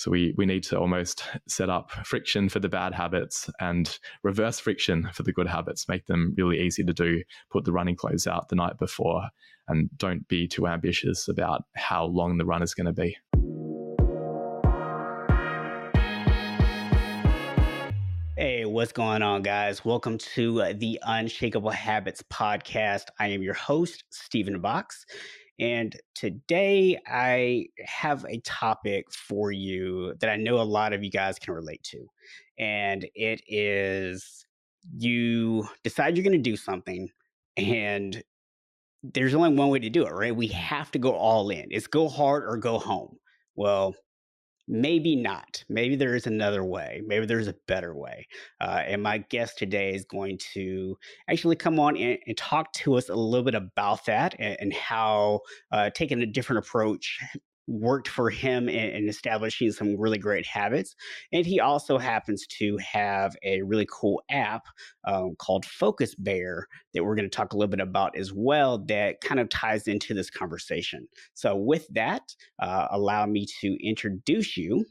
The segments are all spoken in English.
So we, we need to almost set up friction for the bad habits and reverse friction for the good habits, make them really easy to do. Put the running clothes out the night before and don't be too ambitious about how long the run is going to be. Hey, what's going on, guys? Welcome to uh, the Unshakable Habits podcast. I am your host, Stephen Box. And today I have a topic for you that I know a lot of you guys can relate to. And it is you decide you're going to do something, and there's only one way to do it, right? We have to go all in. It's go hard or go home. Well, maybe not. Maybe there is another way. Maybe there's a better way. Uh, and my guest today is going to actually come on and, and talk to us a little bit about that and, and how uh, taking a different approach worked for him in, in, establishing some really great habits. And he also happens to have a really cool app um, called Focus Bear that we're going to talk a little bit about as well that kind of ties into this conversation. So, with that, uh, allow me to introduce you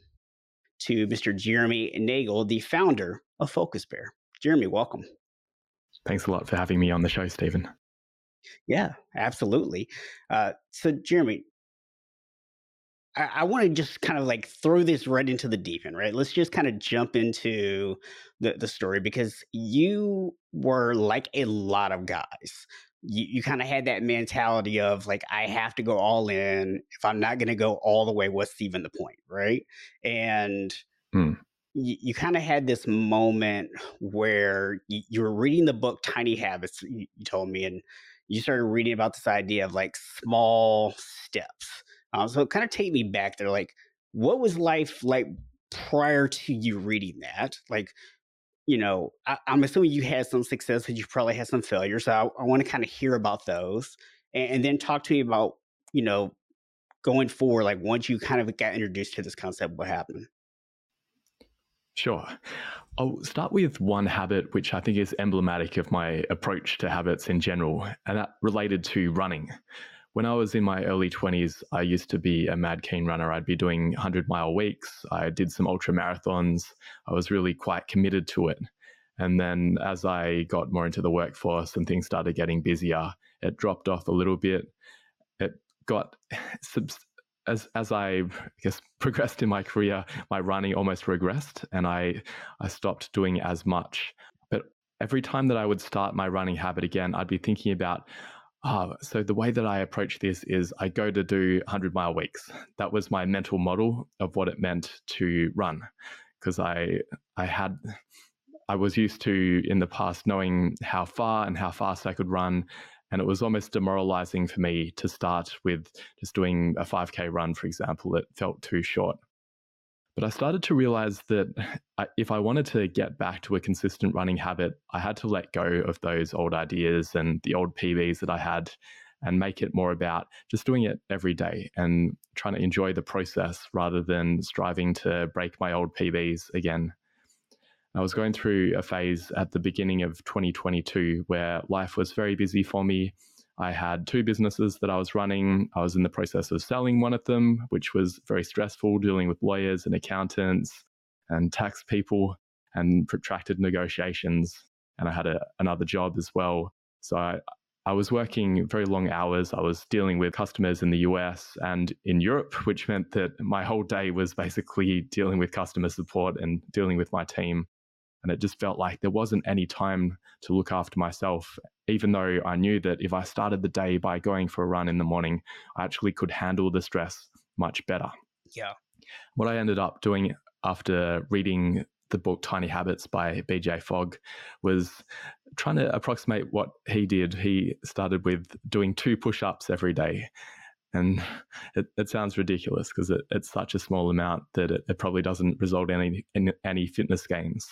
to Mr. Jeremy Nagel, the founder of Focus Bear. Jeremy, welcome. Thanks a lot for having me on the show, Stephen. Yeah, absolutely. Uh, so, Jeremy, I, I want to just kind of like throw this right into the deep end, right? Let's just kind of jump into the, the story because you were like a lot of guys. You, you kind of had that mentality of like, I have to go all in. If I'm not going to go all the way, what's even the point, right? And hmm. you, you kind of had this moment where you, you, were reading the book Tiny Habits, you, you told me, and you started reading about this idea of like small steps um, so kind of take me back there. Like, what was life like prior to you reading that? Like, you know, I, am assuming you had some success, but you probably had some failures. So I, I want to kind of hear about those and, and, then talk to me about, you know, going forward, like once you kind of got introduced to this concept, what happened? Sure. I'll start with one habit, which I think is emblematic of my approach to habits in general, and that related to running when I was in my early 20s, I used to be a mad keen runner. I'd be doing 100 mile weeks. I did some ultra marathons. I was really quite committed to it. And then as I got more into the workforce and things started getting busier, it dropped off a little bit. It got as as I, I guess progressed in my career, my running almost regressed, and I I stopped doing as much. But every time that I would start my running habit again, I'd be thinking about, Oh, so the way that I approach this is I go to do 100 mile weeks. That was my mental model of what it meant to run because I I had I was used to in the past knowing how far and how fast I could run and it was almost demoralizing for me to start with just doing a 5k run for example it felt too short but I started to realize that if I wanted to get back to a consistent running habit, I had to let go of those old ideas and the old PBs that I had and make it more about just doing it every day and trying to enjoy the process rather than striving to break my old PBs again. I was going through a phase at the beginning of 2022 where life was very busy for me. I had two businesses that I was running. I was in the process of selling one of them, which was very stressful, dealing with lawyers and accountants and tax people and protracted negotiations. And I had a, another job as well. So I, I was working very long hours. I was dealing with customers in the US and in Europe, which meant that my whole day was basically dealing with customer support and dealing with my team. And it just felt like there wasn't any time to look after myself, even though I knew that if I started the day by going for a run in the morning, I actually could handle the stress much better. Yeah. What I ended up doing after reading the book Tiny Habits by BJ Fogg was trying to approximate what he did. He started with doing two push ups every day. And it, it sounds ridiculous because it, it's such a small amount that it, it probably doesn't result in any, in any fitness gains.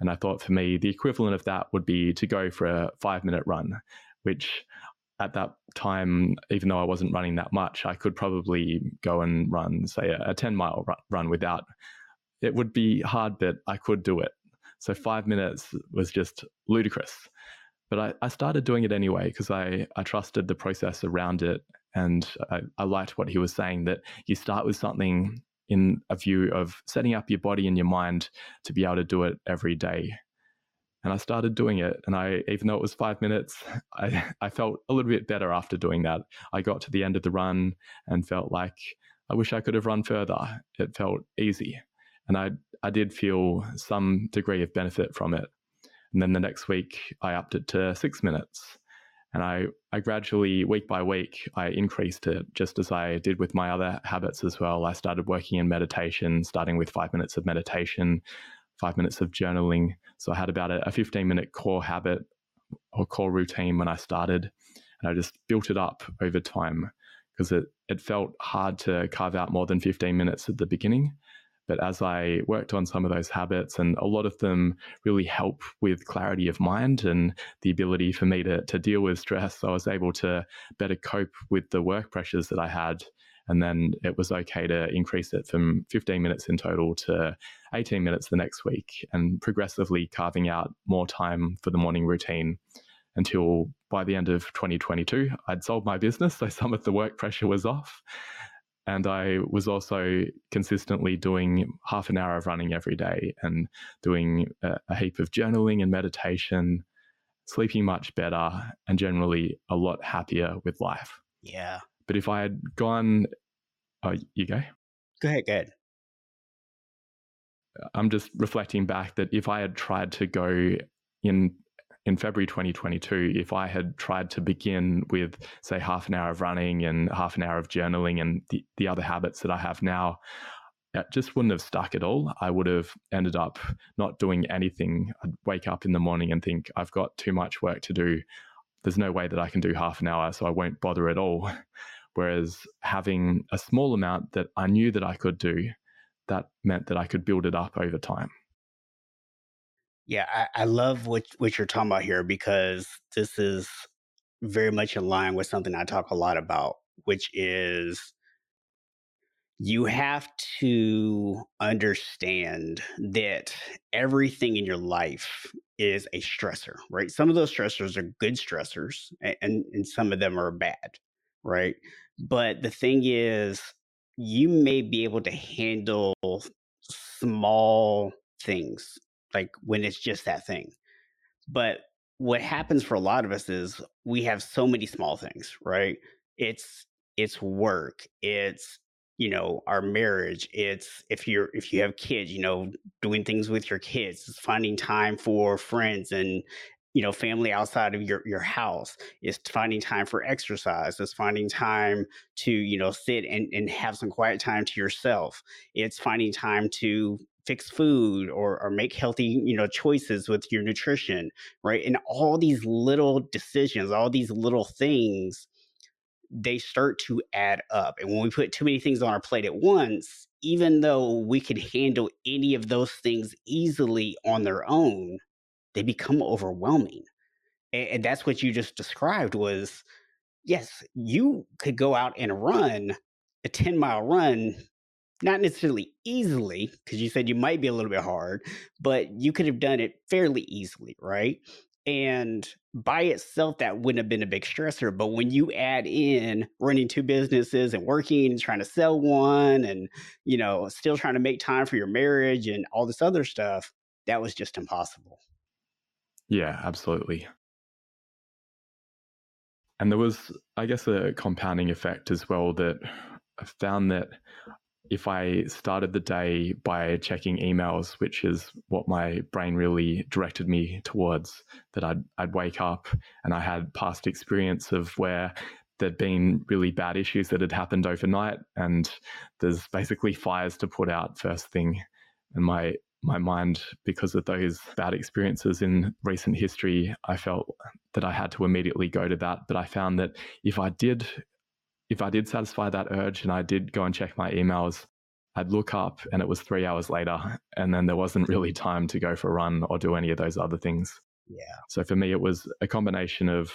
And I thought for me, the equivalent of that would be to go for a five minute run, which at that time, even though I wasn't running that much, I could probably go and run, say, a, a 10 mile run without. It would be hard, but I could do it. So five minutes was just ludicrous. But I, I started doing it anyway because I, I trusted the process around it. And I, I liked what he was saying that you start with something in a view of setting up your body and your mind to be able to do it every day. And I started doing it. And I, even though it was five minutes, I, I felt a little bit better after doing that. I got to the end of the run and felt like I wish I could have run further. It felt easy. And I, I did feel some degree of benefit from it. And then the next week, I upped it to six minutes. And I, I gradually, week by week, I increased it just as I did with my other habits as well. I started working in meditation, starting with five minutes of meditation, five minutes of journaling. So I had about a, a 15 minute core habit or core routine when I started. And I just built it up over time because it, it felt hard to carve out more than 15 minutes at the beginning. But as I worked on some of those habits, and a lot of them really help with clarity of mind and the ability for me to, to deal with stress, I was able to better cope with the work pressures that I had. And then it was okay to increase it from 15 minutes in total to 18 minutes the next week and progressively carving out more time for the morning routine until by the end of 2022, I'd sold my business. So some of the work pressure was off. And I was also consistently doing half an hour of running every day and doing a, a heap of journaling and meditation, sleeping much better, and generally a lot happier with life. Yeah. But if I had gone, oh, you go. Go ahead. Go ahead. I'm just reflecting back that if I had tried to go in in February 2022, if I had tried to begin with, say, half an hour of running and half an hour of journaling and the, the other habits that I have now, it just wouldn't have stuck at all. I would have ended up not doing anything. I'd wake up in the morning and think, I've got too much work to do. There's no way that I can do half an hour, so I won't bother at all. Whereas having a small amount that I knew that I could do, that meant that I could build it up over time. Yeah, I, I love what what you're talking about here because this is very much in line with something I talk a lot about, which is you have to understand that everything in your life is a stressor, right? Some of those stressors are good stressors and, and some of them are bad, right? But the thing is, you may be able to handle small things like when it's just that thing. But what happens for a lot of us is we have so many small things, right? It's it's work, it's you know our marriage it's if you're if you have kids you know doing things with your kids it's finding time for friends and you know family outside of your your house it's finding time for exercise it's finding time to you know sit and, and have some quiet time to yourself it's finding time to fix food or or make healthy you know choices with your nutrition right? And all these little decisions all these little things they start to add up. And when we put too many things on our plate at once even though we can handle any of those things easily on their own they become overwhelming. And, and that's what you just described was yes you could go out and run a 10 mile run not necessarily easily, because you said you might be a little bit hard, but you could have done it fairly easily, right? And by itself, that wouldn't have been a big stressor. But when you add in running two businesses and working and trying to sell one and, you know, still trying to make time for your marriage and all this other stuff, that was just impossible. Yeah, absolutely. And there was, I guess, a compounding effect as well that I found that if I started the day by checking emails, which is what my brain really directed me towards, that I'd, I'd wake up and I had past experience of where there'd been really bad issues that had happened overnight, and there's basically fires to put out first thing. And my my mind, because of those bad experiences in recent history, I felt that I had to immediately go to that. But I found that if I did if I did satisfy that urge and I did go and check my emails, I'd look up and it was three hours later, and then there wasn't really time to go for a run or do any of those other things. Yeah. So for me, it was a combination of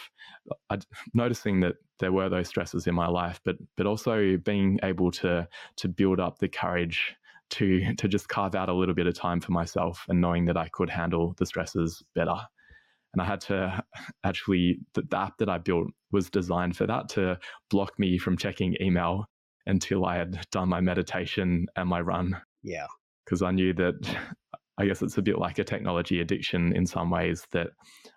uh, noticing that there were those stresses in my life, but but also being able to to build up the courage to to just carve out a little bit of time for myself and knowing that I could handle the stresses better and I had to actually the, the app that I built was designed for that to block me from checking email until I had done my meditation and my run. Yeah. Because I knew that I guess it's a bit like a technology addiction in some ways that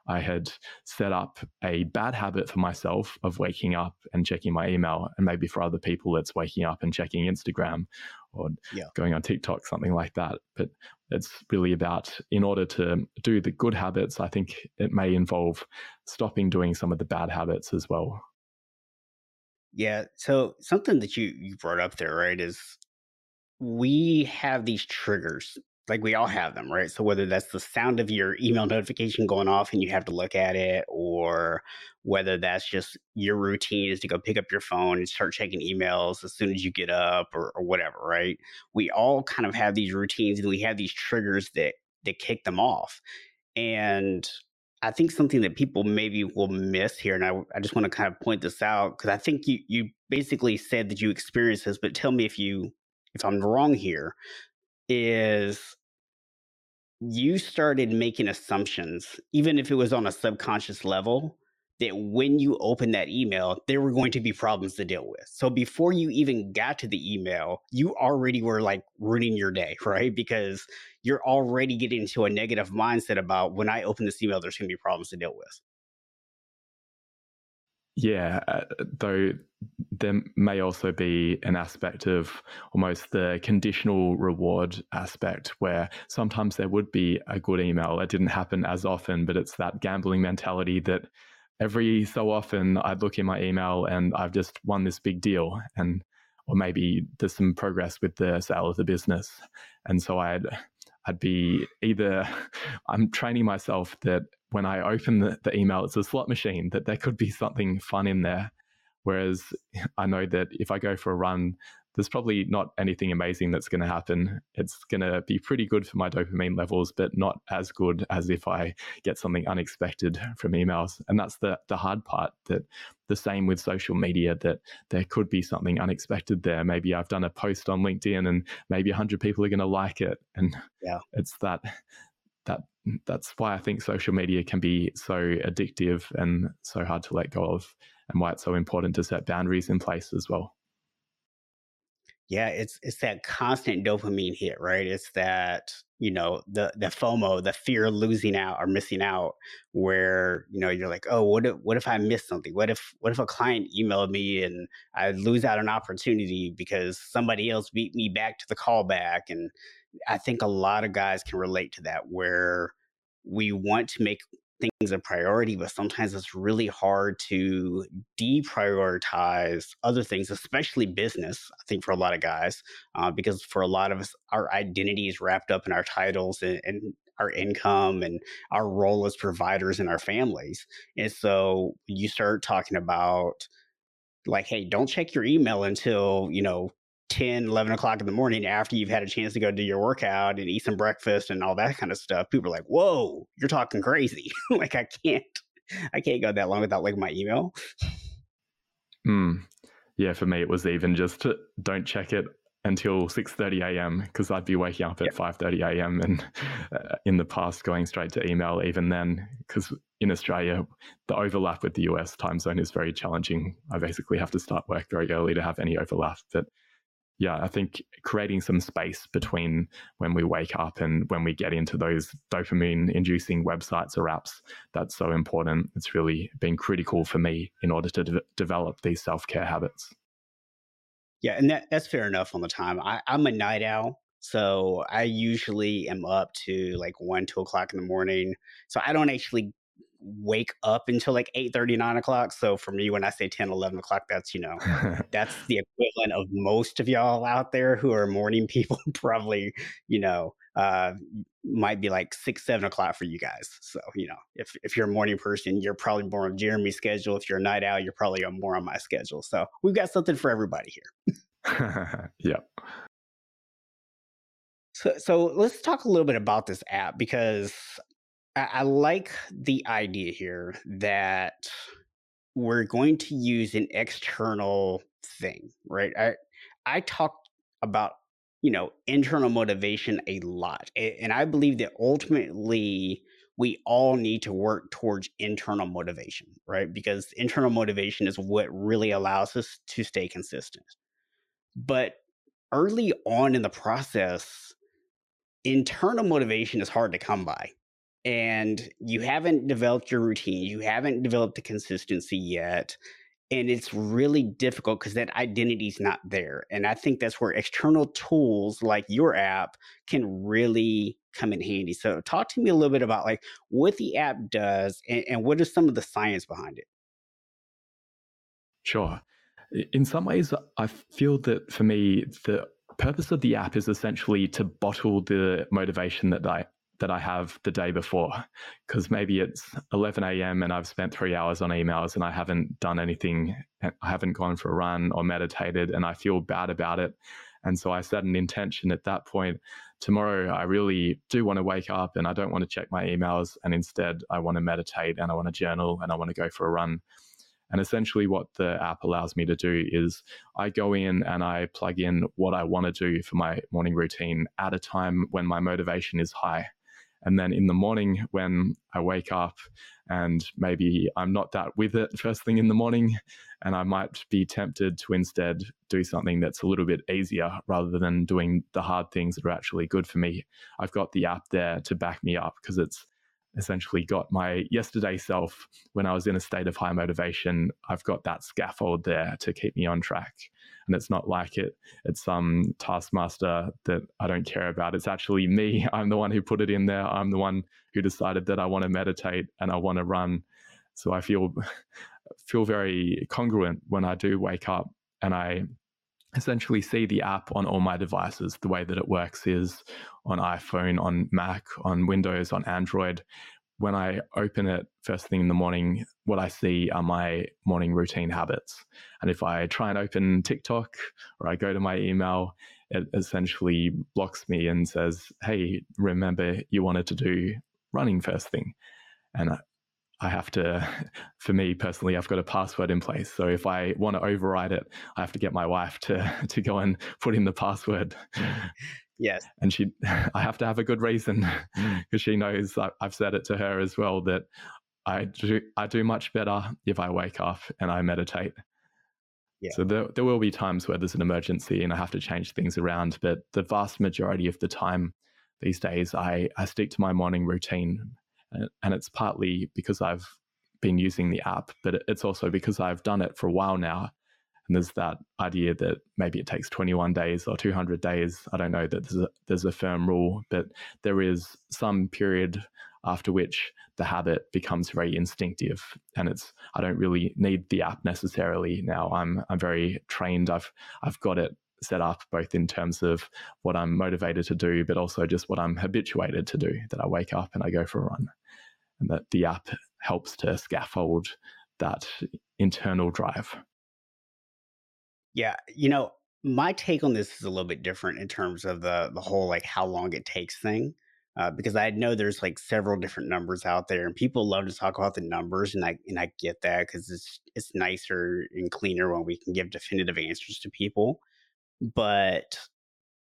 I had set up a bad habit for myself of waking up and checking my email. And maybe for other people, it's waking up and checking Instagram or yeah. going on TikTok, something like that. But it's really about, in order to do the good habits, I think it may involve stopping doing some of the bad habits as well. Yeah. So something that you, you brought up there, right, is we have these triggers like we all have them, right? So whether that's the sound of your email notification going off and you have to look at it, or whether that's just your routine is to go pick up your phone and start checking emails as soon as you get up or, or whatever, right? We all kind of have these routines and we have these triggers that that kick them off. And I think something that people maybe will miss here, and I, I just want to kind of point this out because I think you you basically said that you experienced this, but tell me if you if I'm wrong here is you started making assumptions, even if it was on a subconscious level, that when you open that email, there were going to be problems to deal with. So before you even got to the email, you already were like ruining your day, right? Because you're already getting into a negative mindset about when I open this email, there's going to be problems to deal with. Yeah, uh, though there may also be an aspect of almost the conditional reward aspect where sometimes there would be a good email. It didn't happen as often, but it's that gambling mentality that every so often I'd look in my email and I've just won this big deal and or maybe there's some progress with the sale of the business. And so I'd I'd be either I'm training myself that when I open the, the email, it's a slot machine, that there could be something fun in there. Whereas I know that if I go for a run, there's probably not anything amazing that's going to happen. It's going to be pretty good for my dopamine levels, but not as good as if I get something unexpected from emails. And that's the the hard part. That the same with social media. That there could be something unexpected there. Maybe I've done a post on LinkedIn, and maybe hundred people are going to like it, and yeah, it's that that that's why I think social media can be so addictive and so hard to let go of, and why it's so important to set boundaries in place as well. Yeah, it's it's that constant dopamine hit, right? It's that you know the the FOMO, the fear of losing out or missing out, where you know you're like, oh, what if what if I miss something? What if what if a client emailed me and I lose out an opportunity because somebody else beat me back to the callback? And I think a lot of guys can relate to that, where we want to make things a priority, but sometimes it's really hard to deprioritize other things, especially business. I think for a lot of guys, uh, because for a lot of us, our identity is wrapped up in our titles and, and our income and our role as providers in our families. And so you start talking about like, hey, don't check your email until, you know, 10, 11 o'clock in the morning after you've had a chance to go do your workout and eat some breakfast and all that kind of stuff, people are like, whoa, you're talking crazy. like I can't, I can't go that long without like my email. Hmm. Yeah, for me, it was even just don't check it until 6.30 a.m. because I'd be waking up at yep. 5.30 a.m. and uh, in the past going straight to email even then because in Australia, the overlap with the US time zone is very challenging. I basically have to start work very early to have any overlap. But yeah, I think creating some space between when we wake up and when we get into those dopamine inducing websites or apps, that's so important. It's really been critical for me in order to de- develop these self care habits. Yeah, and that, that's fair enough on the time. I, I'm a night owl. So I usually am up to like one, two o'clock in the morning. So I don't actually wake up until like 8 30 9 o'clock so for me when i say 10 11 o'clock that's you know that's the equivalent of most of y'all out there who are morning people probably you know uh might be like 6 7 o'clock for you guys. So you know if if you're a morning person you're probably more on jeremy's schedule. If you're a night owl you're probably more on my schedule. So we've got something for everybody here. Yeah so, so let's talk a little bit about this app because I, like the idea here that we're going to use an external thing, right? I I talked about you know internal motivation a lot, and I believe that ultimately we all need to work towards internal motivation, right? Because internal motivation is what really allows us to stay consistent. But early on in the process, internal motivation is hard to come by. And you haven't developed your routine, you haven't developed the consistency yet. And it's really difficult because that identity is not there. And I think that's where external tools like your app can really come in handy. So talk to me a little bit about like what the app does and, and what is some of the science behind it. Sure. In some ways, I feel that for me, the purpose of the app is essentially to bottle the motivation that I that I have the day before. Because maybe it's 11 a.m. and I've spent three hours on emails and I haven't done anything. Eh, I haven't gone for a run or meditated and I feel bad about it. And so I set an intention at that point. Tomorrow, I really do want to wake up and I don't want to check my emails. And instead, I want to meditate and I want to journal and I want to go for a run. And essentially, what the app allows me to do is I go in and I plug in what I want to do for my morning routine at a time when my motivation is high. And then in the morning, when I wake up and maybe I'm not that with it first thing in the morning, and I might be tempted to instead do something that's a little bit easier rather than doing the hard things that are actually good for me. I've got the app there to back me up because it's essentially got my yesterday self when I was in a state of high motivation. I've got that scaffold there to keep me on track. And it's not like it, it's some taskmaster that I don't care about. It's actually me. I'm the one who put it in there. I'm the one who decided that I want to meditate and I want to run. So I feel feel very congruent when I do wake up and I essentially see the app on all my devices. The way that it works is on iPhone, on Mac, on Windows, on Android. When I open it first thing in the morning, what I see are my morning routine habits. And if I try and open TikTok or I go to my email, it essentially blocks me and says, Hey, remember you wanted to do running first thing. And I have to, for me personally, I've got a password in place. So if I want to override it, I have to get my wife to to go and put in the password. Yes. And she, I have to have a good reason mm. because she knows I've said it to her as well that I do, I do much better if I wake up and I meditate. Yeah. So there, there will be times where there's an emergency and I have to change things around, but the vast majority of the time these days, I, I stick to my morning routine and it's partly because I've been using the app, but it's also because I've done it for a while now. And there's that idea that maybe it takes 21 days or 200 days. I don't know that there's a, there's a firm rule, but there is some period after which the habit becomes very instinctive and it's I don't really need the app necessarily now I'm I'm very trained I've I've got it set up both in terms of what I'm motivated to do but also just what I'm habituated to do that I wake up and I go for a run and that the app helps to scaffold that internal drive. Yeah, you know, my take on this is a little bit different in terms of the the whole like how long it takes thing. Uh, because I know there's like several different numbers out there, and people love to talk about the numbers, and I and I get that because it's it's nicer and cleaner when we can give definitive answers to people. But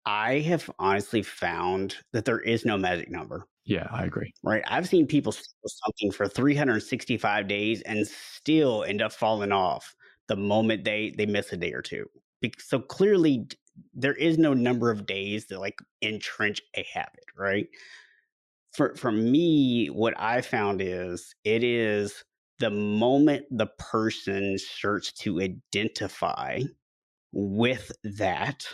I have honestly found that there is no magic number. Yeah, I agree. Right. I've seen people something for 365 days and still end up falling off the moment they they miss a day or two. So clearly there is no number of days that like entrench a habit, right? For for me, what I found is it is the moment the person starts to identify with that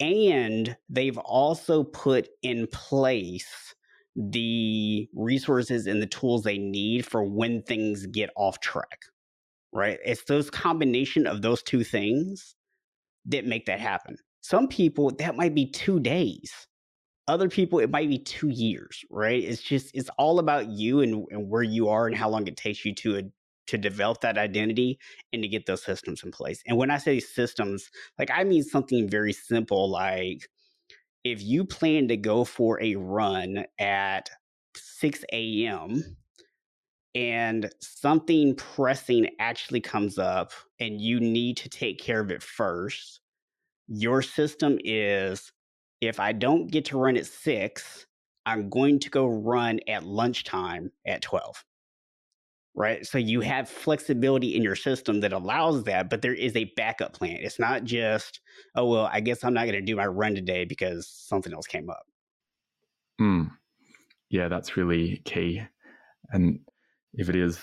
and they've also put in place the resources and the tools they need for when things get off track right? It's those combination of those two things that make that happen. Some people that might be two days. Other people it might be two years right? It's just it's all about you and, and where you are and how long it takes you to to develop that identity and to get those systems in place and when i say systems like i mean something very simple like if you plan to go for a run at 6 a.m. and something pressing actually comes up and you need to take care of it first, your system is if I don't get to run at 6, I'm going to go run at lunchtime at 12. Right? So you have flexibility in your system that allows that, but there is a backup plan. It's not just, oh, well, I guess I'm not going to do my run today because something else came up. Mm. Yeah, that's really key. And if it is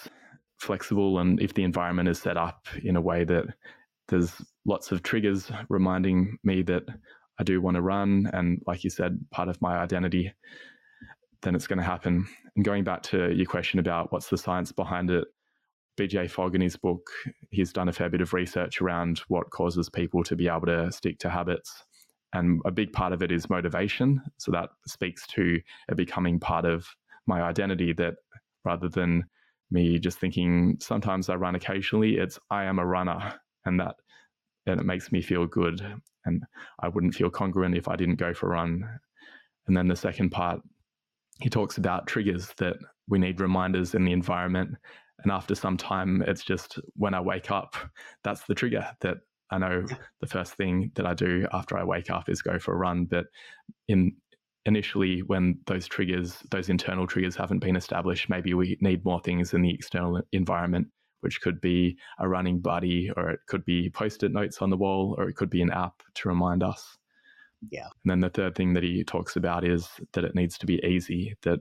flexible and if the environment is set up in a way that there's lots of triggers reminding me that I do want to run, and like you said, part of my identity, then it's going to happen. And going back to your question about what's the science behind it, BJ Fogg in his book, he's done a fair bit of research around what causes people to be able to stick to habits. And a big part of it is motivation. So that speaks to it becoming part of my identity that rather than me just thinking sometimes I run occasionally, it's I am a runner. And that and it makes me feel good. And I wouldn't feel congruent if I didn't go for a run. And then the second part he talks about triggers that we need reminders in the environment. And after some time, it's just when I wake up, that's the trigger that I know the first thing that I do after I wake up is go for a run. But in initially, when those triggers, those internal triggers haven't been established, maybe we need more things in the external environment, which could be a running buddy, or it could be post it notes on the wall, or it could be an app to remind us. Yeah. And then the third thing that he talks about is that it needs to be easy, that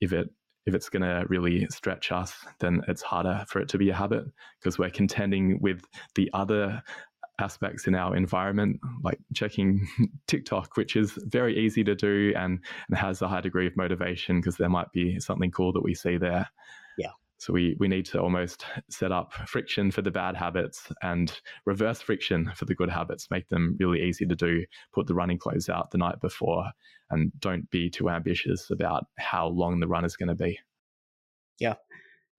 if it if it's going to really stretch us, then it's harder for it to be a habit because we're contending with the other aspects in our environment, like checking TikTok, which is very easy to do and, and has a high degree of motivation because there might be something cool that we see there. So we, we need to almost set up friction for the bad habits and reverse friction for the good habits, make them really easy to do. Put the running clothes out the night before and don't be too ambitious about how long the run is going to be. Yeah.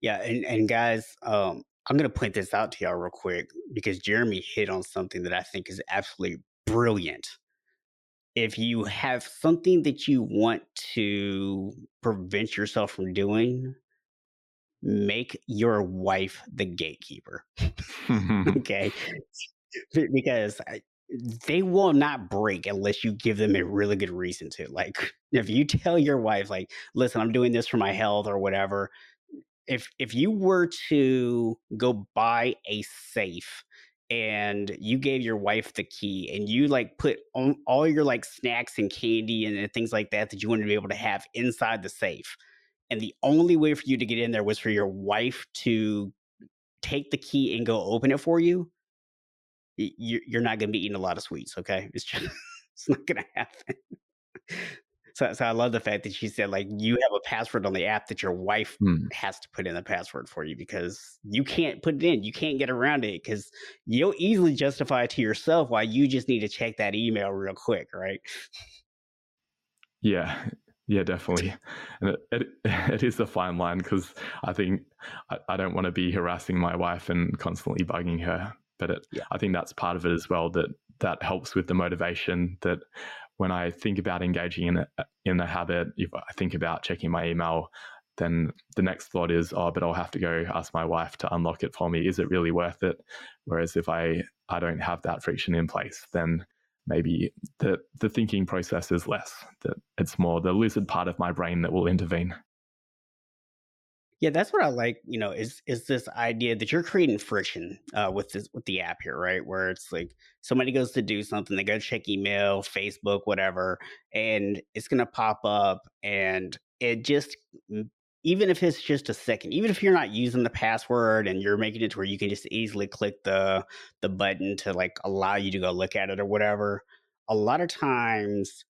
Yeah. And, and guys, um, I'm going to point this out to y'all real quick because Jeremy hit on something that I think is absolutely brilliant. If you have something that you want to prevent yourself from doing, make your wife the gatekeeper. okay. Because they will not break unless you give them a really good reason to. Like, if you tell your wife, like, listen, I'm doing this for my health or whatever, if if you were to go buy a safe and you gave your wife the key and you like put on all your like snacks and candy and uh, things like that that you wanted to be able to have inside the safe and the only way for you to get in there was for your wife to take the key and go open it for you, you're not going to be eating a lot of sweets. Okay, it's just it's not going to happen. So, so I love the fact that she said like you have a password on the app that your wife hmm. has to put in the password for you because you can't put it in. You can't get around it because you'll easily justify to yourself why you just need to check that email real quick, right? Yeah, yeah, definitely. And it, it, it is a fine line because I think I, I don't want to be harassing my wife and constantly bugging her. But it, yeah. I think that's part of it as well that that helps with the motivation that when I think about engaging in a, in a habit, if I think about checking my email, then the next thought is, oh, but I'll have to go ask my wife to unlock it for me. Is it really worth it? Whereas if I I don't have that friction in place, then maybe the the thinking process is less that it's more the lizard part of my brain that will intervene. Yeah that's what i like you know is is this idea that you're creating friction uh, with this with the app here right? Where it's like somebody goes to do something they go check email facebook whatever and it's to pop up and it just even if it's just a second, even if you're not using the password and you're making it to where you can just easily click the the button to like allow you to go look at it or whatever, a lot of times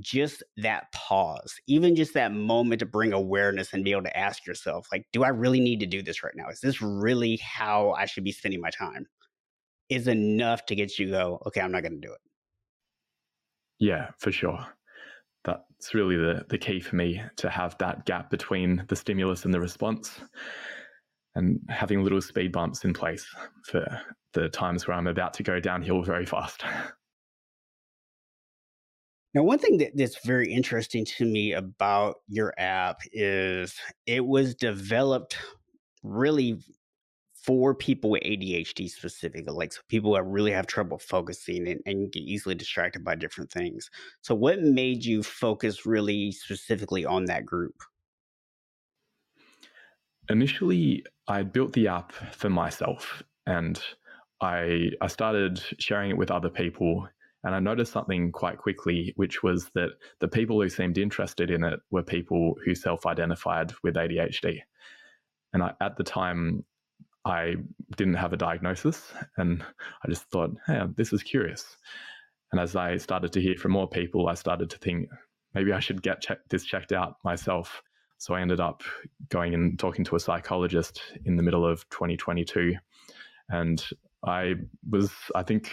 just that pause, even just that moment to bring awareness and be able to ask yourself, like, do I really need to do this right now? Is this really how I should be spending my time? Is enough to get you go, okay, I'm not to do it. Yeah, for sure that's really the, the key for me to have that gap between the stimulus and the response and having little speed bumps in place for the times where I'm about to go downhill very fast. Now, one thing that, that's very interesting to me about your app is it was developed really for people with ADHD specifically, like so people that really have trouble focusing and, and get easily distracted by different things. So, what made you focus really specifically on that group? initially, I built the app for myself and I, I started sharing it with other people. And I noticed something quite quickly, which was that the people who seemed interested in it were people who self identified with ADHD. And I, at the time, I didn't have a diagnosis. And I just thought, hey, this is curious. And as I started to hear from more people, I started to think maybe I should get check- this checked out myself. So I ended up going and talking to a psychologist in the middle of 2022. And I was, I think,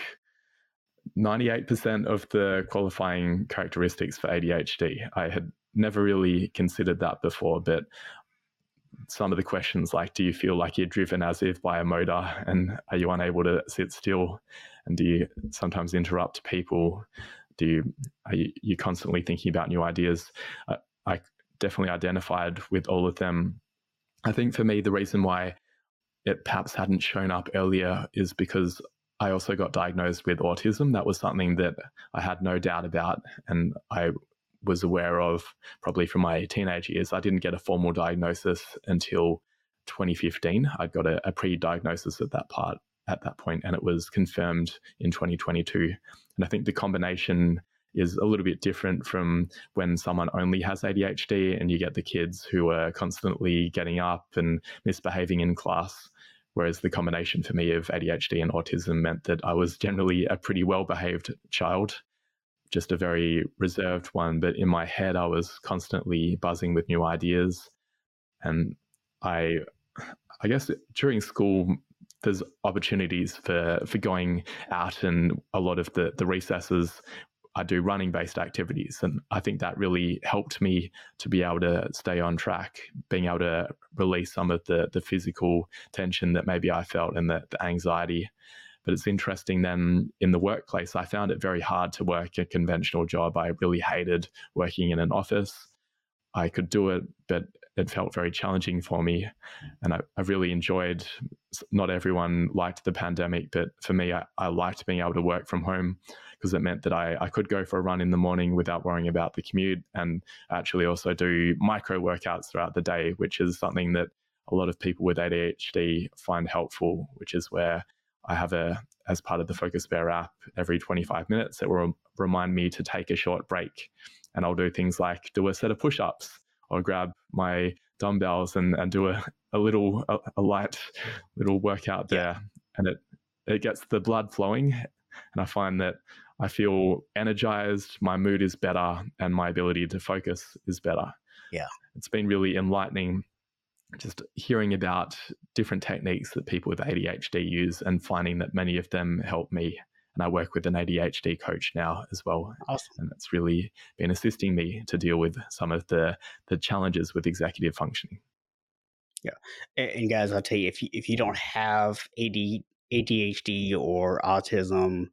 98% of the qualifying characteristics for ADHD. I had never really considered that before, but some of the questions like do you feel like you're driven as if by a motor and are you unable to sit still? And do you sometimes interrupt people? Do you are you, you constantly thinking about new ideas? Uh, i definitely identified with all of them. I think for me the reason why it perhaps hadn't shown up earlier is because I also got diagnosed with autism. That was something that I had no doubt about, and I was aware of probably from my teenage years. I didn't get a formal diagnosis until 2015. I'd got a, a pre-diagnosis at that part at that point, and it was confirmed in 2022. And I think the combination is a little bit different from when someone only has ADHD and you get the kids who are constantly getting up and misbehaving in class. Whereas the combination for me of ADHD and autism meant that I was generally a pretty well behaved child just a very reserved one. But in my head, I was constantly buzzing with new ideas. And I, I guess during school, there's opportunities for, for going out and a lot of the, the recesses I do running based activities. And I think that really helped me to be able to stay on track, being able to release some of the, the physical tension that maybe I felt and the, the anxiety. But it's interesting then in the workplace, I found it very hard to work a conventional job. I really hated working in an office. I could do it, but it felt very challenging for me. And I, I really enjoyed, not everyone liked the pandemic, but for me, I, I liked being able to work from home because it meant that I, I could go for a run in the morning without worrying about the commute and actually also do micro workouts throughout the day, which is something that a lot of people with ADHD find helpful, which is where I have a, as part of the Focus Bear app, every 25 minutes, it will remind me to take a short break. And I'll do things like do a set of push ups or grab my dumbbells and, and do a, a little, a, a light little workout there. Yeah. And it, it gets the blood flowing. And I find that I feel energized, my mood is better, and my ability to focus is better. Yeah. It's been really enlightening just hearing about different techniques that people with ADHD use and finding that many of them help me. And I work with an ADHD coach now as well. Awesome. And it's really been assisting me to deal with some of the, the challenges with executive functioning. Yeah. And guys, I'll tell you, if you, if you don't have AD, ADHD or autism,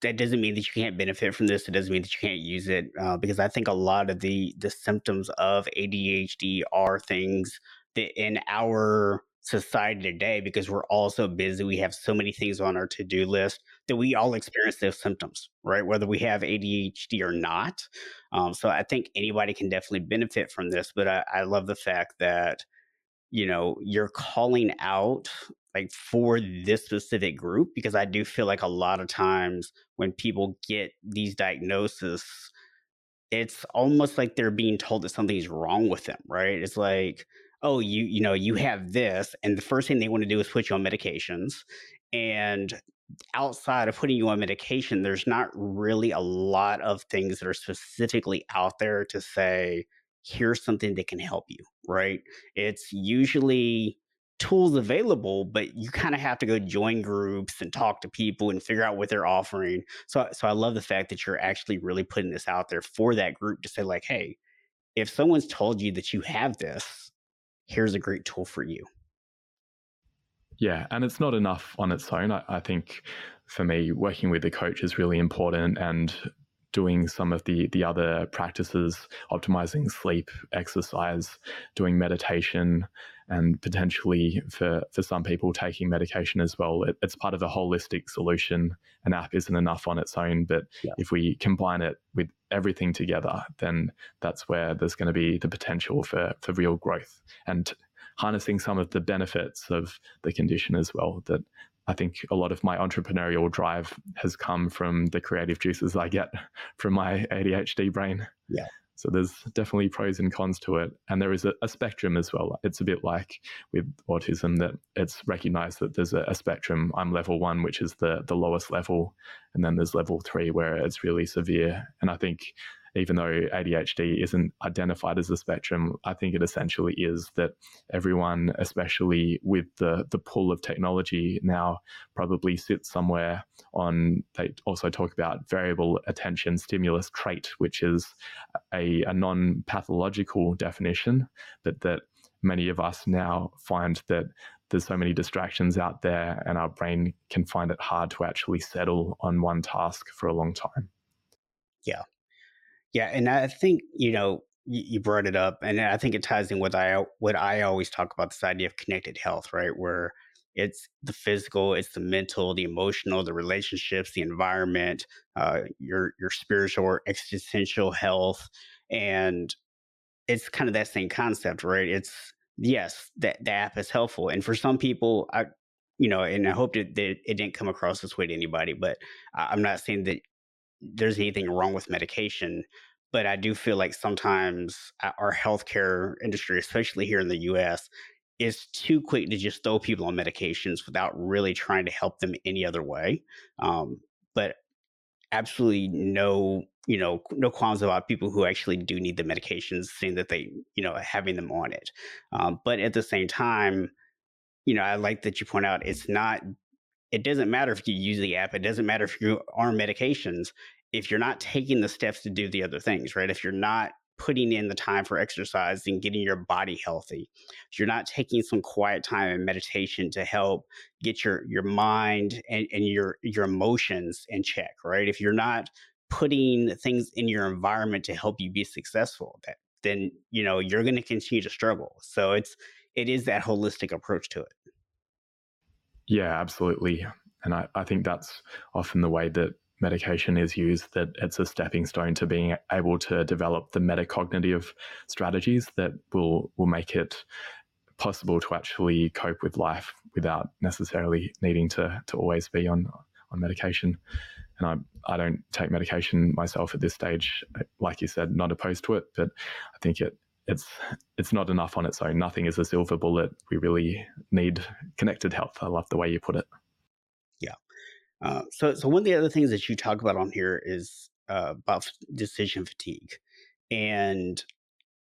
that doesn't mean that you can't benefit from this. It doesn't mean that you can't use it uh, because I think a lot of the the symptoms of ADHD are things that in our society today, because we're all so busy, we have so many things on our to do list that we all experience those symptoms, right? Whether we have ADHD or not. Um, so I think anybody can definitely benefit from this. But I, I love the fact that you know you're calling out like for this specific group because I do feel like a lot of times when people get these diagnoses, it's almost like they're being told that something's wrong with them, right? It's like, oh, you you know, you have this, and the first thing they want to do is put you on medications. And outside of putting you on medication, there's not really a lot of things that are specifically out there to say, here's something that can help you, right? It's usually tools available, but you kind of have to go join groups and talk to people and figure out what they're offering. So, so I love the fact that you're actually really putting this out there for that group to say, like, hey, if someone's told you that you have this, here's a great tool for you. Yeah, and it's not enough on its own. I, I think for me, working with a coach is really important, and doing some of the the other practices, optimizing sleep, exercise, doing meditation, and potentially for for some people taking medication as well. It, it's part of a holistic solution. An app isn't enough on its own, but yeah. if we combine it with everything together, then that's where there's going to be the potential for for real growth. And harnessing some of the benefits of the condition as well. That I think a lot of my entrepreneurial drive has come from the creative juices I get from my ADHD brain. Yeah. So there's definitely pros and cons to it. And there is a, a, spectrum as well. It's a bit like with autism that it's recognized that there's a, a, spectrum. I'm level one, which is the, the lowest level. And then there's level three where it's really severe. And I think even though ADHD isn't identified as a spectrum, I think it essentially is that everyone, especially with the, the pull of technology now, probably sits somewhere on, they also talk about variable attention stimulus trait, which is a, a non pathological definition, but that many of us now find that there's so many distractions out there and our brain can find it hard to actually settle on one task for a long time. Yeah, yeah, and I think you know you brought it up, and I think it ties in with I what I always talk about this idea of connected health, right? Where it's the physical, it's the mental, the emotional, the relationships, the environment, uh, your your spiritual or existential health, and it's kind of that same concept, right? It's yes, that the app is helpful, and for some people, I you know, and I hope that, that it didn't come across this way to anybody, but I'm not saying that there's anything wrong with medication, but I do feel like sometimes our healthcare industry, especially here in the US, is too quick to just throw people on medications without really trying to help them any other way. Um, but absolutely no, you know, no qualms about people who actually do need the medications, saying that they, you know, having them on it. Um, but at the same time, you know, I like that you point out it's not it doesn't matter if you use the app. It doesn't matter if you are on medications. If you're not taking the steps to do the other things, right? If you're not putting in the time for exercise and getting your body healthy, if you're not taking some quiet time and meditation to help get your your mind and, and your your emotions in check, right? If you're not putting things in your environment to help you be successful, that then you know you're going to continue to struggle. So it's it is that holistic approach to it. Yeah, absolutely. And I, I think that's often the way that medication is used, that it's a stepping stone to being able to develop the metacognitive strategies that will, will make it possible to actually cope with life without necessarily needing to, to always be on, on medication. And I, I don't take medication myself at this stage. Like you said, not opposed to it, but I think it it's it's not enough on its own. Nothing is a silver bullet. We really need connected health. I love the way you put it. Yeah. Uh, so so one of the other things that you talk about on here is uh, about decision fatigue, and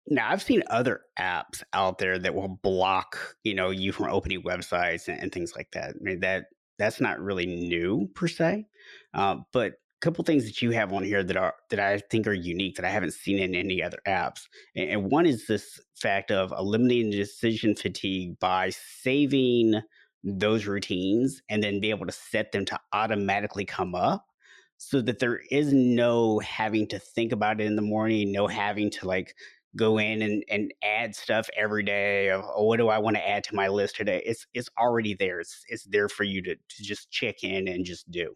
now I've seen other apps out there that will block you know you from opening websites and, and things like that. I mean that that's not really new per se, uh, but couple things that you have on here that are that I think are unique that I haven't seen in any other apps. And, one is this fact of eliminating decision fatigue by saving those routines and then be able to set them to automatically come up so that there is no having to think about it in the morning, no having to like go in and, and add stuff every day of oh, what do I want to add to my list today? It's it's already there. It's it's there for you to, to just check in and just do.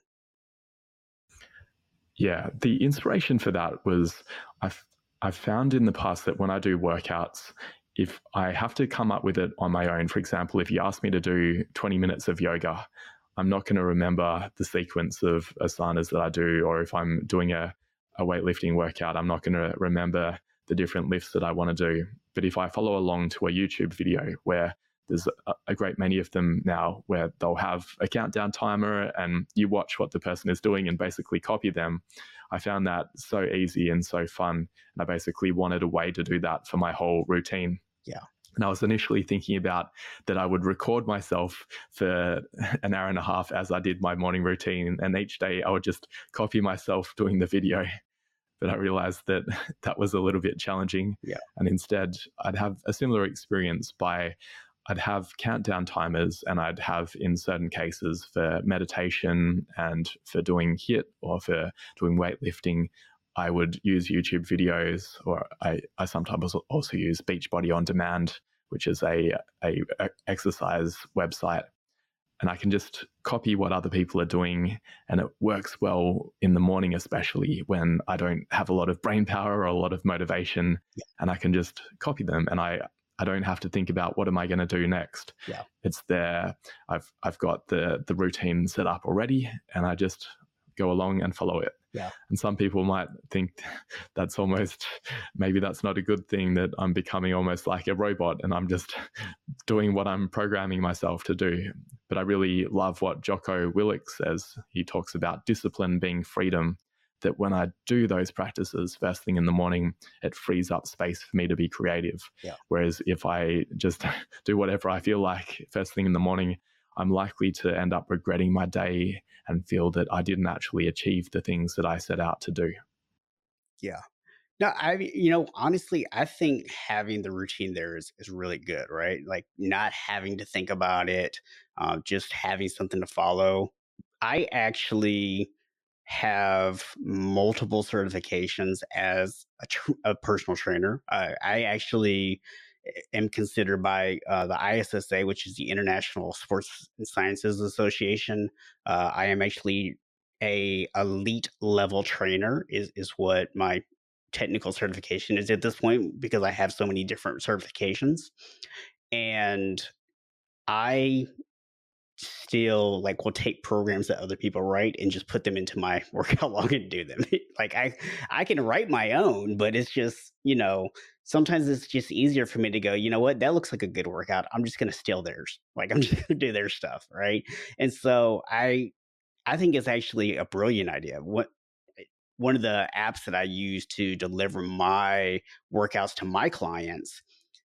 Yeah, the inspiration for that was I've I've found in the past that when I do workouts, if I have to come up with it on my own, for example, if you ask me to do 20 minutes of yoga, I'm not going to remember the sequence of asanas that I do, or if I'm doing a, a weightlifting workout, I'm not going to remember the different lifts that I want to do. But if I follow along to a YouTube video where there's a, a, great many of them now where they'll have a countdown timer and you watch what the person is doing and basically copy them. I found that so easy and so fun. And I basically wanted a way to do that for my whole routine. Yeah. And I was initially thinking about that I would record myself for an hour and a half as I did my morning routine. And each day I would just copy myself doing the video. But I realized that that was a little bit challenging. Yeah. And instead, I'd have a similar experience by I'd have countdown timers and I'd have in certain cases for meditation and for doing HIIT or for doing weightlifting, I would use YouTube videos or I, I sometimes also use Beachbody on Demand, which is a, a, a exercise website. And I can just copy what other people are doing. And it works well in the morning, especially when I don't have a lot of brain power or a lot of motivation. Yeah. And I can just copy them. And I, I don't have to think about what am I going to do next. Yeah. It's there. I've I've got the the routine set up already and I just go along and follow it. Yeah. And some people might think that's almost maybe that's not a good thing that I'm becoming almost like a robot and I'm just doing what I'm programming myself to do. But I really love what Jocko Willink says. He talks about discipline being freedom. That when I do those practices first thing in the morning, it frees up space for me to be creative. Yeah. Whereas if I just do whatever I feel like first thing in the morning, I'm likely to end up regretting my day and feel that I didn't actually achieve the things that I set out to do. Yeah. No, I you know, honestly, I think having the routine there is is really good, right? Like not having to think about it, uh, just having something to follow. I actually have multiple certifications as a, tr- a personal trainer. Uh, I actually am considered by uh, the ISSA, which is the International Sports Sciences Association. Uh, I am actually a elite level trainer. Is is what my technical certification is at this point because I have so many different certifications, and I still like will take programs that other people write and just put them into my workout log and do them. like I I can write my own, but it's just, you know, sometimes it's just easier for me to go, you know what, that looks like a good workout. I'm just gonna steal theirs. Like I'm just gonna do their stuff. Right. And so I I think it's actually a brilliant idea. What eh, one of the apps that I use to deliver my workouts to my clients,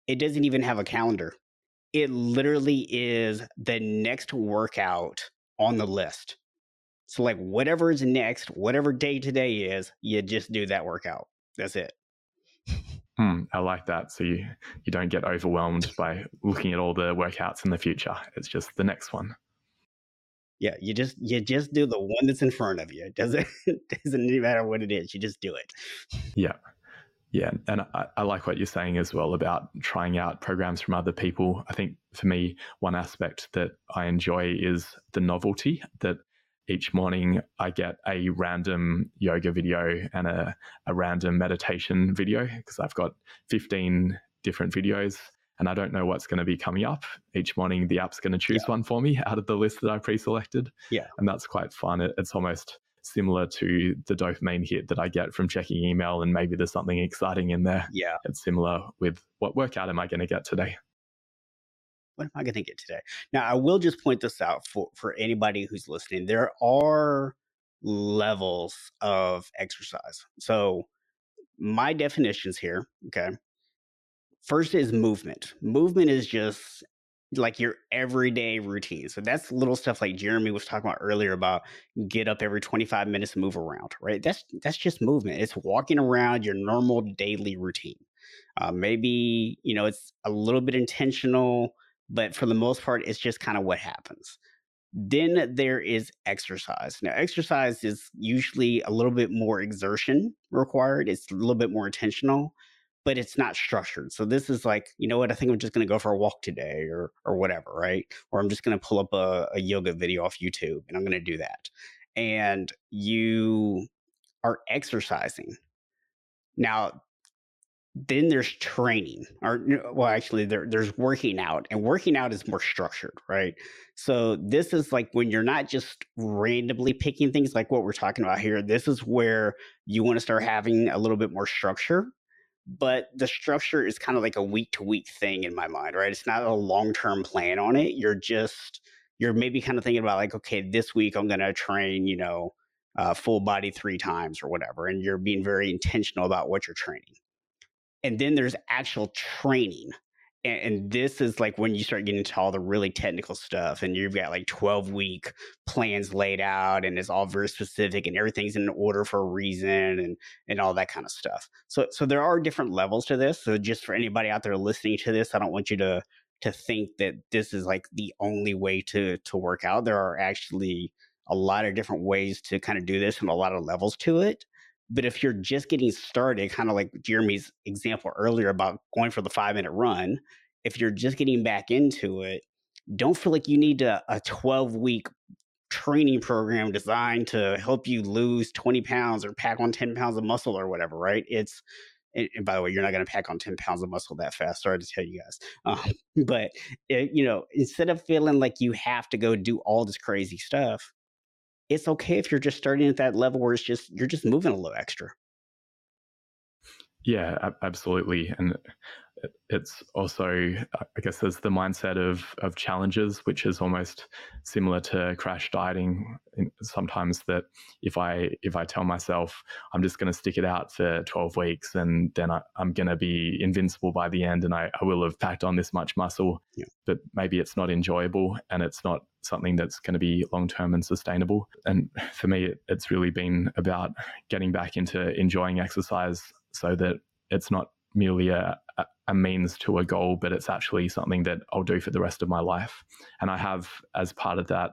it doesn't even have a calendar it literally is the next workout on the list. So like whatever is next, whatever day today is, you just do that workout. That's it. Hmm, I like that. So you you don't get overwhelmed by looking at all the workouts in the future. It's just the next one. Yeah, you just you just do the one that's in front of you. It doesn't doesn't matter what it is. You just do it. Yeah. Yeah, and I, I, like what you're saying as well about trying out programs from other people. I think for me, one aspect that I enjoy is the novelty that each morning I get a random yoga video and a, a random meditation video because I've got 15 different videos and I don't know what's going to be coming up. Each morning, the app's going to choose yeah. one for me out of the list that I pre selected. Yeah. And that's quite fun. It, it's almost similar to the dopamine hit that I get from checking email, and maybe there's something exciting in there. Yeah. It's similar with what workout am I going to get today? What am I going to get today? Now, I will just point this out for, for anybody who's listening. There are levels of exercise. So, my definitions here, okay. First is movement. Movement is just like your everyday routine. So that's little stuff like Jeremy was talking about earlier about get up every 25 minutes and move around, right? That's that's just movement. It's walking around your normal daily routine. Uh, maybe you know it's a little bit intentional, but for the most part, it's just kind of what happens. Then there is exercise. Now, exercise is usually a little bit more exertion required. It's a little bit more intentional but it's not structured. So this is like, you know what? I think I'm just going to go for a walk today, or or whatever, right? Or I'm just going to pull up a, a yoga video off YouTube, and I'm going to do that. And you are exercising. Now, then there's training, or well, actually, there, there's working out, and working out is more structured, right? So this is like when you're not just randomly picking things like what we're talking about here. This is where you want to start having a little bit more structure but the structure is kind of like a week to week thing in my mind, right? It's not a long term plan on it. You're just, you're maybe kind of thinking about like, okay, this week I'm going to train, you know, uh, full body three times or whatever. And you're being very intentional about what you're training. And then there's actual training and, and, this is like when you start getting into all the really technical stuff and you've got like 12 week plans laid out and it's all very specific and everything's in order for a reason and and all that kind of stuff. So so there are different levels to this so just for anybody out there listening to this i don't want you to to think that this is like the only way to to work out. There are actually a lot of different ways to kind of do this and a lot of levels to it but if you're just getting started, kind of like Jeremy's example earlier about going for the five minute run, if you're just getting back into it, don't feel like you need a, a 12 week training program designed to help you lose 20 pounds or pack on 10 pounds of muscle or whatever, right? It's and, by the way, you're not going to pack on 10 pounds of muscle that fast. Sorry to tell you guys. Um, but, it, you know, instead of feeling like you have to go do all this crazy stuff, it's okay if you're just starting at that level where it's just, you're just moving a little extra. Yeah, absolutely. And it's also uh, i guess there's the mindset of of challenges which is almost similar to crash dieting sometimes that if i if i tell myself i'm just going to stick it out for 12 weeks and then I, am going to be invincible by the end and I, I will have packed on this much muscle yeah. but maybe it's not enjoyable and it's not something that's going to be long term and sustainable and for me it, it's really been about getting back into enjoying exercise so that it's not merely a, a means to a goal, but it's actually something that I'll do for the rest of my life. And I have, as part of that,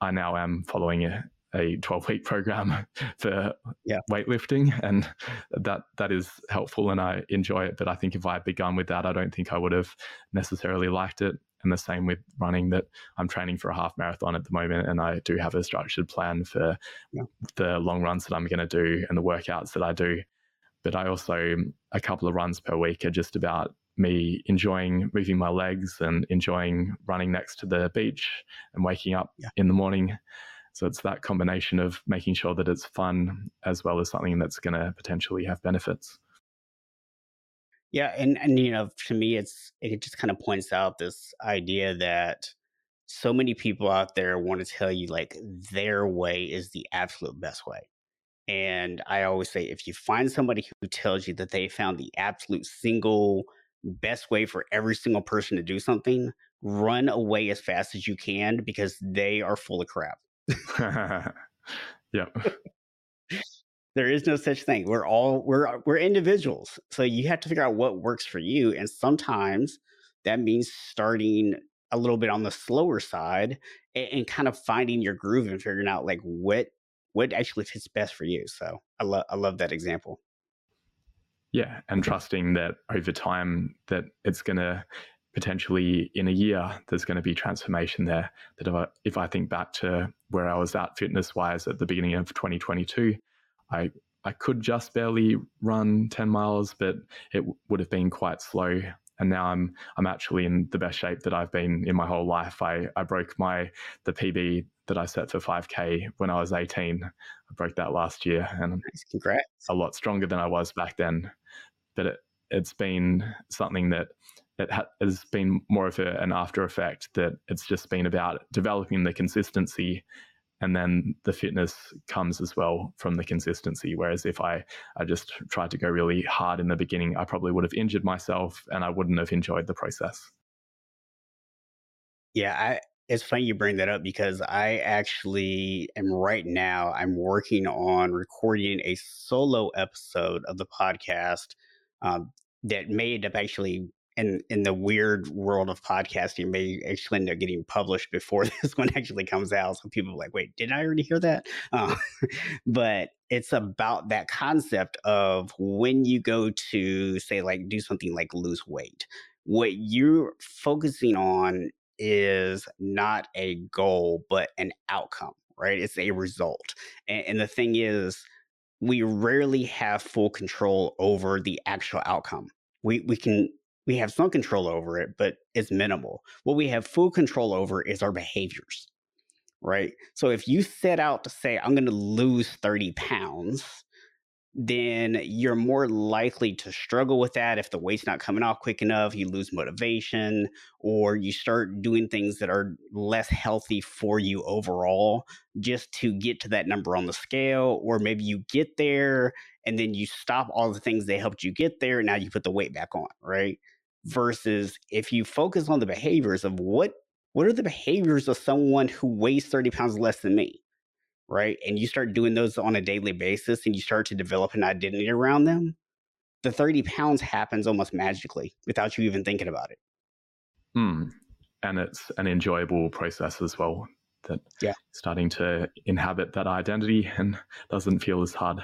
I now am following a, a 12 week program for yeah. weightlifting and that that is helpful and I enjoy it but I think if I had begun with that I don't think I would have necessarily liked it and the same with running that I'm training for a half marathon at the moment and I do have a structured plan for yeah. the long runs that I'm going to do and the workouts that I do but I also, a couple of runs per week are just about me enjoying moving my legs and enjoying running next to the beach and waking up yeah. in the morning. So it's that combination of making sure that it's fun as well as something that's going to potentially have benefits. Yeah, and and you know, to me, it's it just kind of points out this idea that so many people out there want to tell you like their way is the absolute best way. And I always say if you find somebody who tells you that they found the absolute single best way for every single person to do something, run away as fast as you can because they are full of crap. yeah. there is no such thing. We're all we're uh, we're individuals. So you have to figure out what works for you and sometimes that means starting a little bit on the slower side and, and kind of finding your groove and figuring out like what what actually fits best for you. So I love I love that example. Yeah, and trusting that over time that it's going to potentially in a year there's going to be transformation there. That if I, if I think back to where I was at fitness wise at the beginning of 2022, I I could just barely run 10 miles, but it would have been quite slow and now I'm I'm actually in the best shape that I've been in my whole life. I, I broke my the PB that I set for 5k when I was 18. I broke that last year, and congrats. A lot stronger than I was back then. But it it's been something that it ha- has been more of a, an after effect that it's just been about developing the consistency and then the fitness comes as well from the consistency whereas if i i just tried to go really hard in the beginning i probably would have injured myself and i wouldn't have enjoyed the process yeah i it's funny you bring that up because i actually am right now i'm working on recording a solo episode of the podcast um, that may end up actually in in the weird world of podcasting may actually end up getting published before this one actually comes out. So people are like, wait, did I already hear that? Uh, but it's about that concept of when you go to say like do something like lose weight, what you're focusing on is not a goal, but an outcome, right? It's a result. and, and the thing is, we rarely have full control over the actual outcome. We we can we have some control over it, but it's minimal. What we have full control over is our behaviors, right? So if you set out to say, I'm going to lose 30 pounds, then you're more likely to struggle with that if the weight's not coming off quick enough, you lose motivation, or you start doing things that are less healthy for you overall just to get to that number on the scale. Or maybe you get there and then you stop all the things that helped you get there. And now you put the weight back on, right? versus if you focus on the behaviors of what what are the behaviors of someone who weighs 30 pounds less than me right and you start doing those on a daily basis and you start to develop an identity around them the 30 pounds happens almost magically without you even thinking about it. Hmm, and it's an enjoyable process as well that yeah. starting to inhabit that identity and doesn't feel as hard.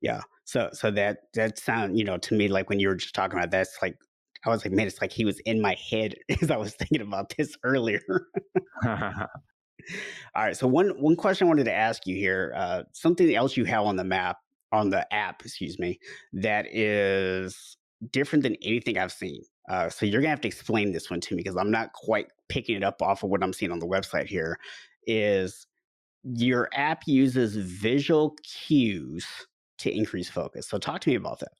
Yeah so so that that sound you know to me like when you were just talking about that's like I was like, man, it's like he was in my head as I was thinking about this earlier. All right. So one one question I wanted to ask you here, uh, something else you have on the map on the app, excuse me, that is different than anything I've seen. Uh, so you're gonna have to explain this one to me because I'm not quite picking it up off of what I'm seeing on the website here. Is your app uses visual cues to increase focus. So talk to me about that.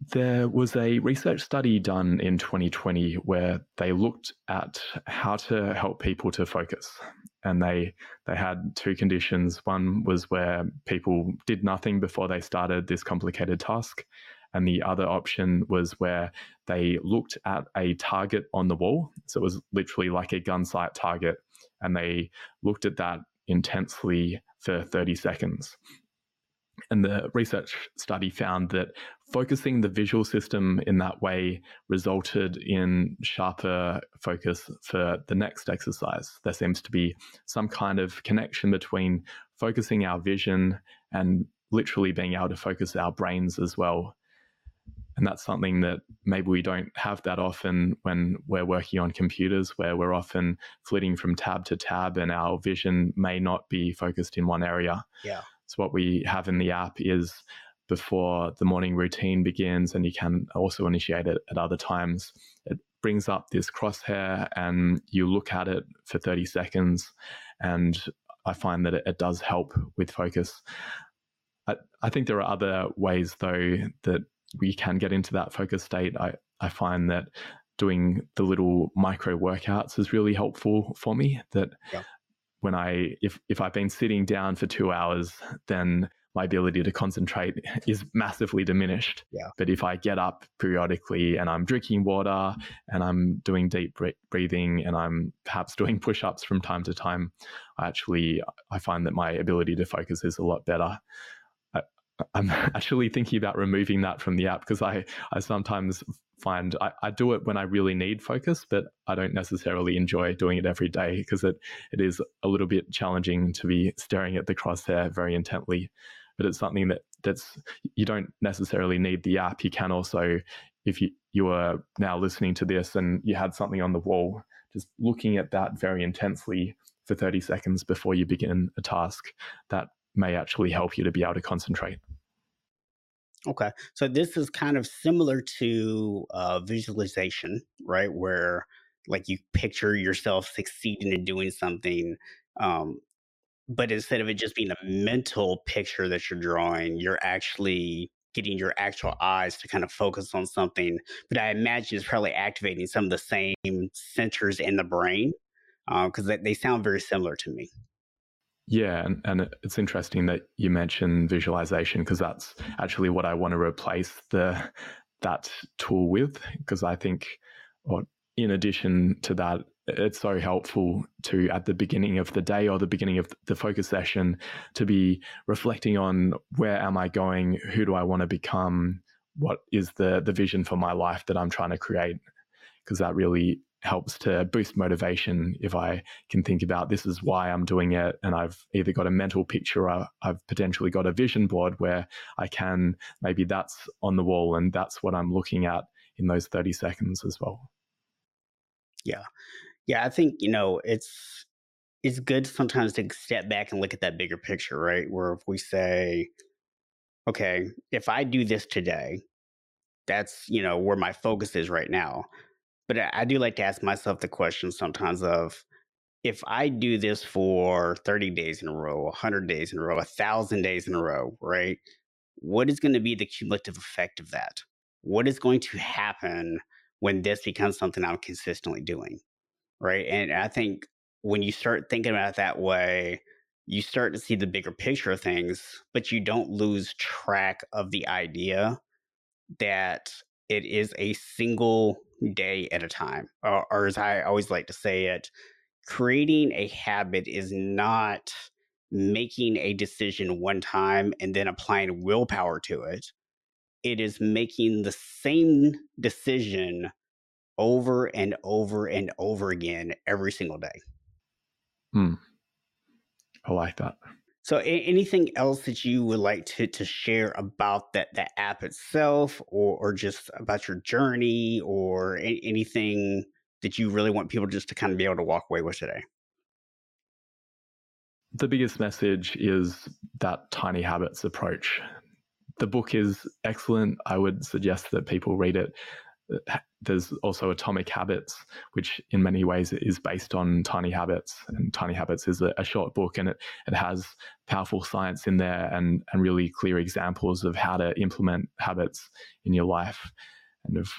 There was a research study done in 2020 where they looked at how to help people to focus. And they they had two conditions. One was where people did nothing before they started this complicated task. And the other option was where they looked at a target on the wall. So it was literally like a gun sight target. And they looked at that intensely for 30 seconds. And the research study found that focusing the visual system in that way resulted in sharper focus for the next exercise. There seems to be some kind of connection between focusing our vision and literally being able to focus our brains as well. And that's something that maybe we don't have that often when we're working on computers, where we're often flitting from tab to tab and our vision may not be focused in one area. Yeah. So, what we have in the app is before the morning routine begins, and you can also initiate it at other times. It brings up this crosshair, and you look at it for 30 seconds. And I find that it, it does help with focus. I, I think there are other ways, though, that we can get into that focus state. I, I find that doing the little micro workouts is really helpful for me. That yeah. when I, if, if I've been sitting down for two hours, then my ability to concentrate is massively diminished. Yeah. But if I get up periodically and I'm drinking water and I'm doing deep breathing and I'm perhaps doing push-ups from time to time, I actually I find that my ability to focus is a lot better. I, I'm actually thinking about removing that from the app because I, I sometimes find I, I, do it when I really need focus, but I don't necessarily enjoy doing it every day because it, it is a little bit challenging to be staring at the crosshair very intently but it's something that that's you don't necessarily need the app. You can also, if you you are now listening to this and you had something on the wall, just looking at that very intensely for 30 seconds before you begin a task, that may actually help you to be able to concentrate. Okay. So this is kind of similar to uh, visualization, right? Where like you picture yourself succeeding in doing something. Um, but instead of it just being a mental picture that you're drawing, you're actually getting your actual eyes to kind of focus on something. But I imagine it's probably activating some of the same centers in the brain because uh, they sound very similar to me. Yeah, and, and it's interesting that you mentioned visualization because that's actually what I want to replace the that tool with because I think, or in addition to that, it's so helpful to at the beginning of the day or the beginning of the focus session to be reflecting on where am I going, who do I want to become, what is the the vision for my life that I'm trying to create, because that really helps to boost motivation if I can think about this is why I'm doing it and I've either got a mental picture or I've potentially got a vision board where I can maybe that's on the wall and that's what I'm looking at in those 30 seconds as well. Yeah. Yeah, I think, you know, it's it's good sometimes to step back and look at that bigger picture, right? Where if we say, okay, if I do this today, that's, you know, where my focus is right now. But I, do like to ask myself the question sometimes of if I do this for 30 days in a row, 100 days in a row, 1,000 days in a row, right? What is going to be the cumulative effect of that? What is going to happen when this becomes something I'm consistently doing? Right? And I think when you start thinking about it that way, you start to see the bigger picture of things, but you don't lose track of the idea that it is a single day at a time. Or, or, as I always like to say it, creating a habit is not making a decision one time and then applying willpower to it. It is making the same decision over and over and over again every single day. Hmm. I like that. So, a- anything else that you would like to to share about that that app itself, or or just about your journey, or a- anything that you really want people just to kind of be able to walk away with today? the biggest message is that tiny habits approach. The book is excellent. I would suggest that people read it. There's also Atomic Habits, which in many ways is based on Tiny Habits. And Tiny Habits is a, a short book and it, it has powerful science in there and, and really clear examples of how to implement habits in your life and of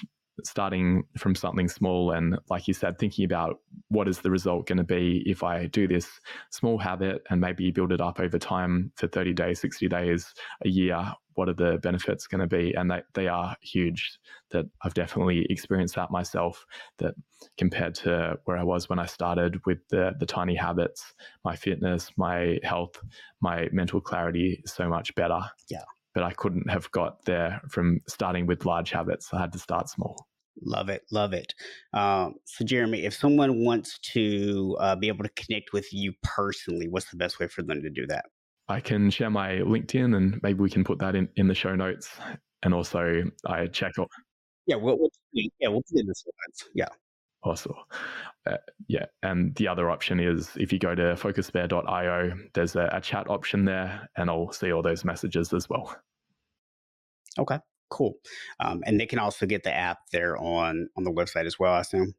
starting from something small and like you said thinking about what is the result going to be if i do this small habit and maybe build it up over time for 30 days 60 days a year what are the benefits going to be and they, they are huge that i've definitely experienced that myself that compared to where i was when i started with the the tiny habits my fitness my health my mental clarity is so much better yeah but I couldn't have got there from starting with large habits. I had to start small. Love it, love it. Um, so, Jeremy, if someone wants to uh, be able to connect with you personally, what's the best way for them to do that? I can share my LinkedIn, and maybe we can put that in in the show notes. And also, I check out. Yeah, we'll, we'll yeah we'll put in the show notes. Yeah. Awesome. Uh, yeah. And the other option is if you go to focusbear.io, there's a, a, chat option there, and I'll see all those messages as well. Okay. Cool. Um, and they can also get the app there on on the website as well, I assume.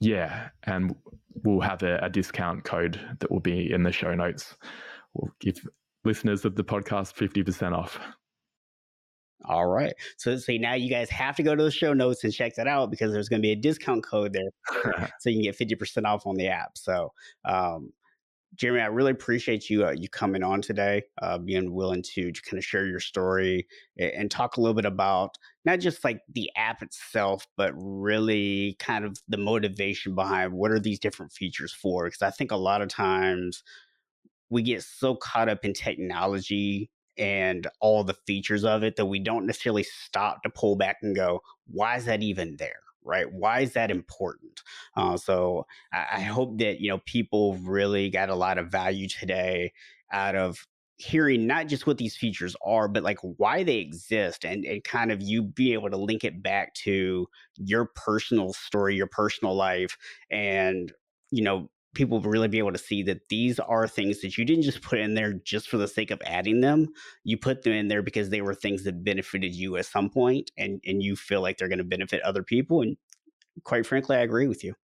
Yeah, and we'll have a, a discount code that will be in the show notes. We'll give listeners of the podcast fifty percent off. All right. So see now you guys have to go to the show notes and check that out because there's going to be a discount code there, so you can get fifty percent off on the app. So um, Jeremy, I really appreciate you uh, you coming on today, uh, being willing to, to kind of share your story and, and, talk a little bit about not just like the app itself, but really kind of the motivation behind what are these different features for? Because I think a lot of times we get so caught up in technology and all the features of it that we don't necessarily stop to pull back and go, why is that even there? right? Why is that important? Uh, so I, I hope that you know people really got a lot of value today out of hearing not just what these features are, but like why they exist and, and kind of you be able to link it back to your personal story, your personal life, and you know, people really be able to see that these are things that you didn't just put in there just for the sake of adding them. You put them in there because they were things that benefited you at some point and, and you feel like they're going to benefit other people. And quite frankly, I agree with you.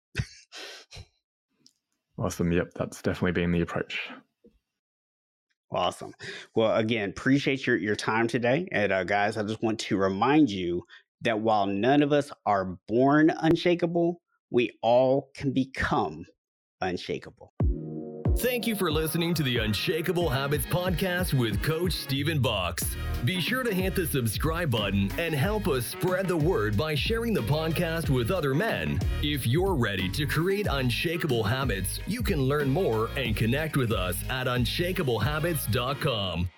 awesome. Yep. That's definitely been the approach. Awesome. Well, again, appreciate your, your time today. And uh, guys, I just want to remind you that while none of us are born unshakable, we all can become unshakable. Thank you for listening to the Unshakable Habits Podcast with Coach Stephen Box. Be sure to hit the subscribe button and help us spread the word by sharing the podcast with other men. If you're ready to create unshakable habits, you can learn more and connect with us at unshakablehabits.com.